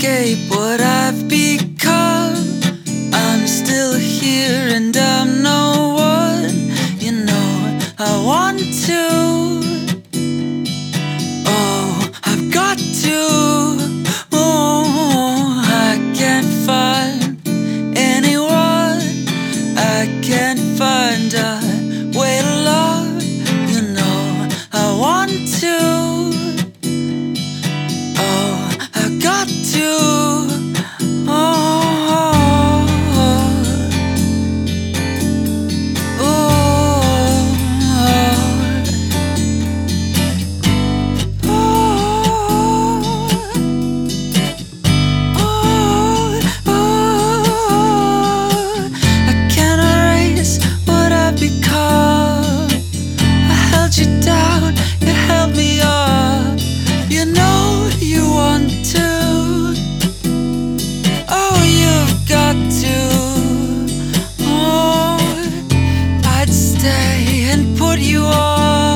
escape what I've become. I'm still here and I'm no one. You know, I want to. day and put you on.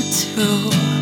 Want